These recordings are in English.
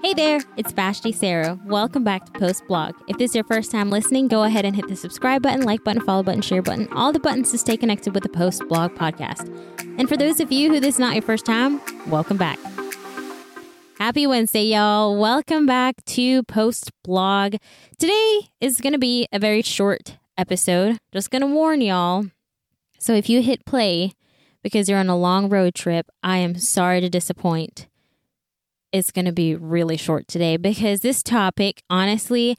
Hey there, it's Vashti Sarah. Welcome back to Post Blog. If this is your first time listening, go ahead and hit the subscribe button, like button, follow button, share button, all the buttons to stay connected with the Post Blog podcast. And for those of you who this is not your first time, welcome back. Happy Wednesday, y'all. Welcome back to Post Blog. Today is going to be a very short episode. Just going to warn y'all. So if you hit play because you're on a long road trip, I am sorry to disappoint it's going to be really short today because this topic, honestly,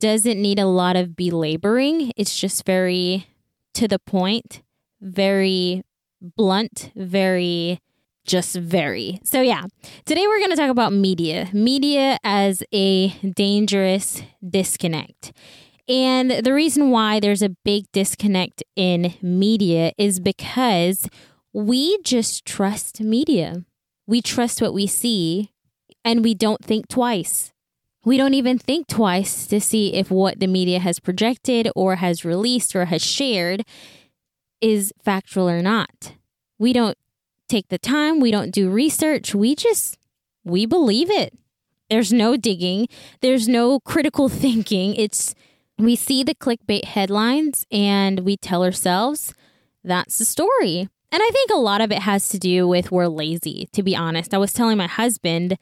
doesn't need a lot of belaboring. It's just very to the point, very blunt, very just very. So, yeah, today we're going to talk about media, media as a dangerous disconnect. And the reason why there's a big disconnect in media is because we just trust media. We trust what we see and we don't think twice. We don't even think twice to see if what the media has projected or has released or has shared is factual or not. We don't take the time, we don't do research, we just we believe it. There's no digging, there's no critical thinking. It's we see the clickbait headlines and we tell ourselves that's the story. And I think a lot of it has to do with we're lazy, to be honest. I was telling my husband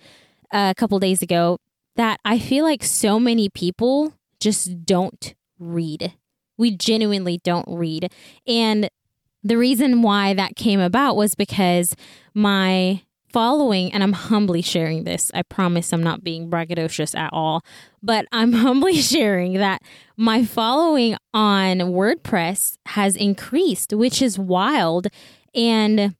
a couple days ago that I feel like so many people just don't read. We genuinely don't read. And the reason why that came about was because my following, and I'm humbly sharing this, I promise I'm not being braggadocious at all, but I'm humbly sharing that my following on WordPress has increased, which is wild. And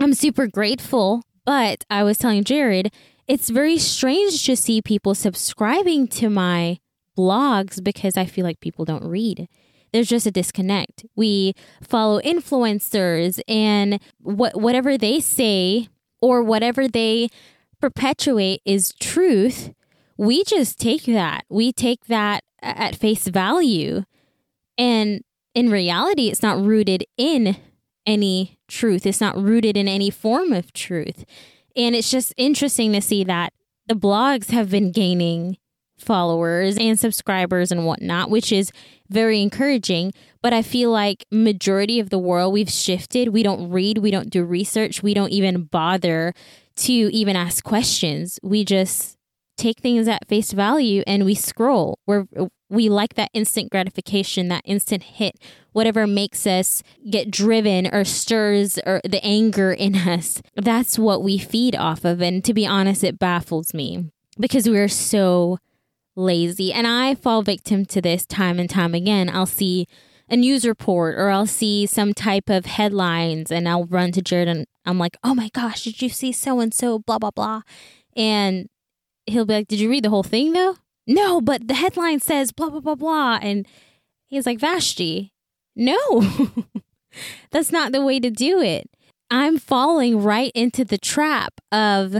I'm super grateful. But I was telling Jared, it's very strange to see people subscribing to my blogs because I feel like people don't read. There's just a disconnect. We follow influencers and what whatever they say or whatever they perpetuate is truth. We just take that. We take that at face value. And in reality, it's not rooted in any truth. It's not rooted in any form of truth. And it's just interesting to see that the blogs have been gaining followers and subscribers and whatnot, which is very encouraging. But I feel like majority of the world we've shifted. We don't read, we don't do research, we don't even bother to even ask questions. We just take things at face value and we scroll. We're we like that instant gratification, that instant hit, whatever makes us get driven or stirs or the anger in us. That's what we feed off of. And to be honest, it baffles me because we're so lazy. And I fall victim to this time and time again. I'll see a news report or I'll see some type of headlines and I'll run to Jared and I'm like, oh my gosh, did you see so and so, blah, blah, blah. And he'll be like, did you read the whole thing though? no, but the headline says blah, blah, blah, blah. And he's like, Vashti, no, that's not the way to do it. I'm falling right into the trap of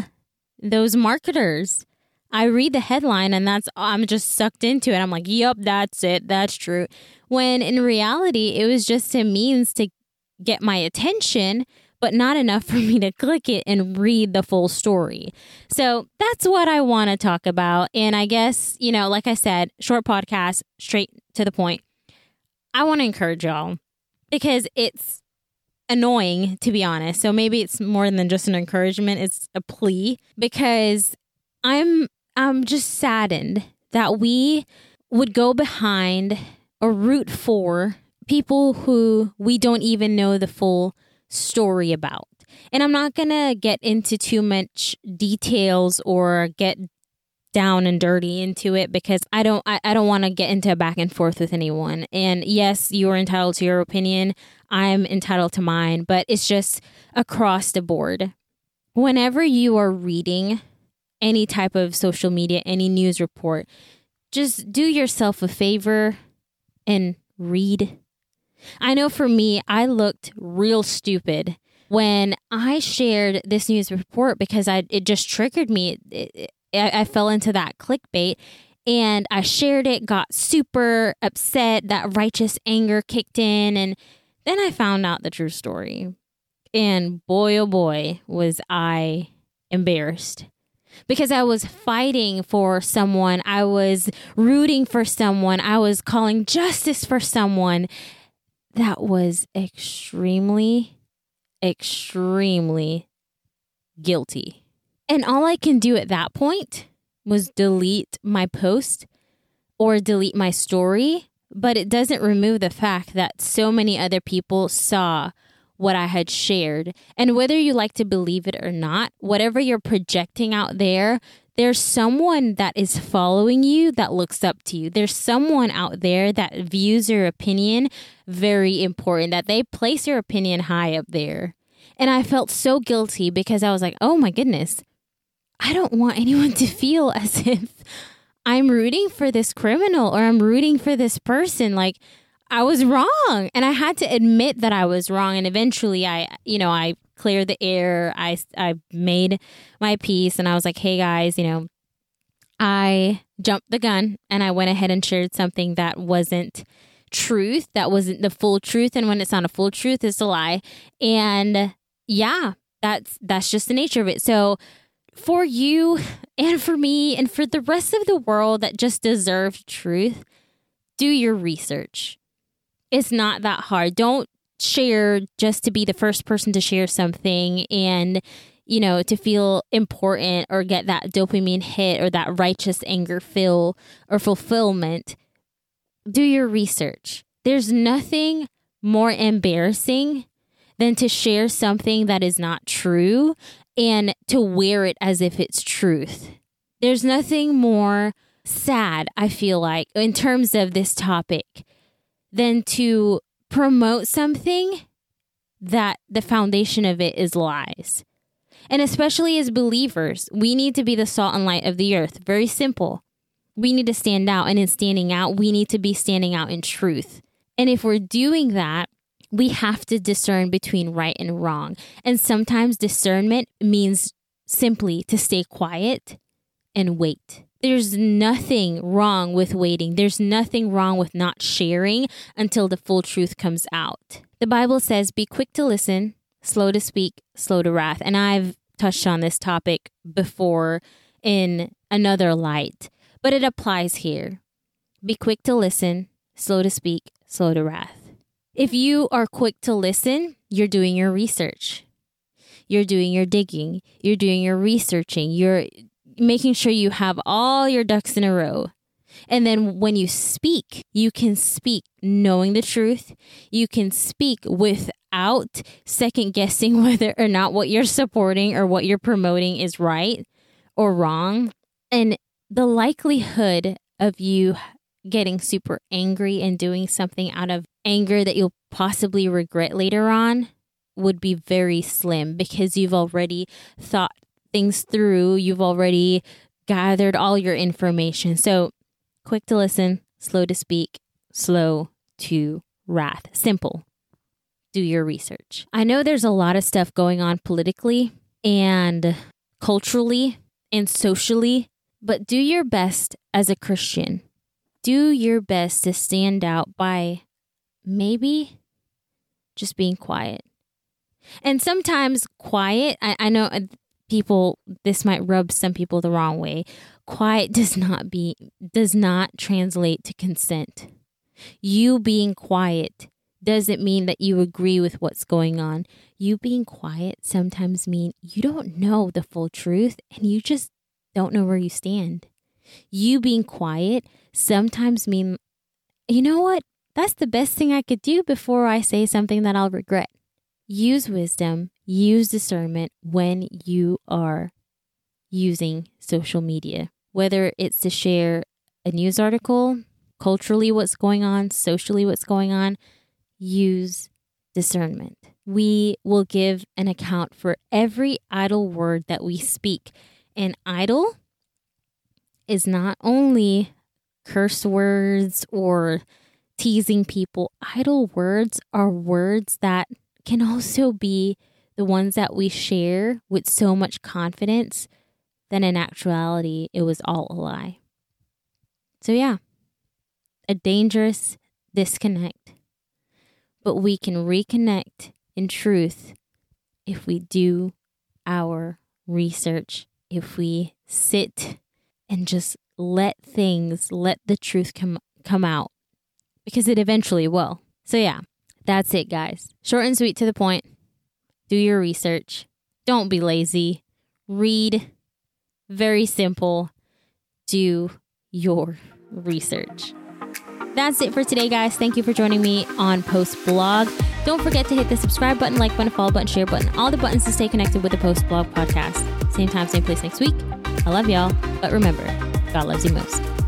those marketers. I read the headline and that's, I'm just sucked into it. I'm like, yep, that's it. That's true. When in reality, it was just a means to get my attention but not enough for me to click it and read the full story. So that's what I want to talk about. And I guess, you know, like I said, short podcast, straight to the point. I want to encourage y'all because it's annoying, to be honest. So maybe it's more than just an encouragement, it's a plea because I'm I'm just saddened that we would go behind or root for people who we don't even know the full story about. And I'm not going to get into too much details or get down and dirty into it because I don't I, I don't want to get into a back and forth with anyone. And yes, you are entitled to your opinion. I'm entitled to mine, but it's just across the board. Whenever you are reading any type of social media, any news report, just do yourself a favor and read I know for me, I looked real stupid when I shared this news report because I it just triggered me. It, it, I, I fell into that clickbait and I shared it, got super upset. That righteous anger kicked in, and then I found out the true story. And boy, oh boy, was I embarrassed. because I was fighting for someone, I was rooting for someone, I was calling justice for someone. That was extremely, extremely guilty. And all I can do at that point was delete my post or delete my story, but it doesn't remove the fact that so many other people saw what I had shared. And whether you like to believe it or not, whatever you're projecting out there, there's someone that is following you that looks up to you. There's someone out there that views your opinion very important, that they place your opinion high up there. And I felt so guilty because I was like, oh my goodness, I don't want anyone to feel as if I'm rooting for this criminal or I'm rooting for this person. Like, I was wrong and I had to admit that I was wrong and eventually I you know I cleared the air. I I made my piece and I was like hey guys you know. I jumped the gun and I went ahead and shared something that wasn't truth that wasn't the full truth. And when it's not a full truth it's a lie. And yeah that's that's just the nature of it. So for you and for me and for the rest of the world that just deserves truth do your research. It's not that hard. Don't share just to be the first person to share something and you know to feel important or get that dopamine hit or that righteous anger fill or fulfillment do your research. There's nothing more embarrassing than to share something that is not true and to wear it as if it's truth. There's nothing more sad i feel like in terms of this topic than to promote something that the foundation of it is lies. And especially as believers, we need to be the salt and light of the earth. Very simple. We need to stand out. And in standing out, we need to be standing out in truth. And if we're doing that, we have to discern between right and wrong. And sometimes discernment means simply to stay quiet and wait. There's nothing wrong with waiting. There's nothing wrong with not sharing until the full truth comes out. The Bible says, Be quick to listen, slow to speak, slow to wrath. And I've touched on this topic before in another light, but it applies here. Be quick to listen, slow to speak, slow to wrath. If you are quick to listen, you're doing your research. You're doing your digging. You're doing your researching. You're making sure you have all your ducks in a row. And then when you speak, you can speak knowing the truth. You can speak without second guessing whether or not what you're supporting or what you're promoting is right or wrong. And the likelihood of you getting super angry and doing something out of anger that you'll possibly regret later on would be very slim because you've already thought things through. You've already gathered all your information. So, quick to listen, slow to speak, slow to wrath. Simple. Do your research. I know there's a lot of stuff going on politically and culturally and socially, but do your best as a Christian. Do your best to stand out by maybe just being quiet. And sometimes quiet, I, I know uh, people this might rub some people the wrong way. Quiet does not be does not translate to consent. You being quiet doesn't mean that you agree with what's going on. You being quiet sometimes mean you don't know the full truth and you just don't know where you stand. You being quiet sometimes mean you know what? That's the best thing I could do before I say something that I'll regret. Use wisdom use discernment when you are using social media, whether it's to share a news article, culturally what's going on, socially what's going on, use discernment. We will give an account for every idle word that we speak. And idle is not only curse words or teasing people, idle words are words that can also be the ones that we share with so much confidence, then in actuality, it was all a lie. So, yeah, a dangerous disconnect. But we can reconnect in truth if we do our research, if we sit and just let things, let the truth come come out because it eventually will. So yeah, that's it guys. Short and sweet to the point. Do your research. Don't be lazy. Read. Very simple. Do your research. That's it for today, guys. Thank you for joining me on Post Blog. Don't forget to hit the subscribe button, like button, follow button, share button, all the buttons to stay connected with the Post Blog podcast. Same time, same place next week. I love y'all, but remember, God loves you most.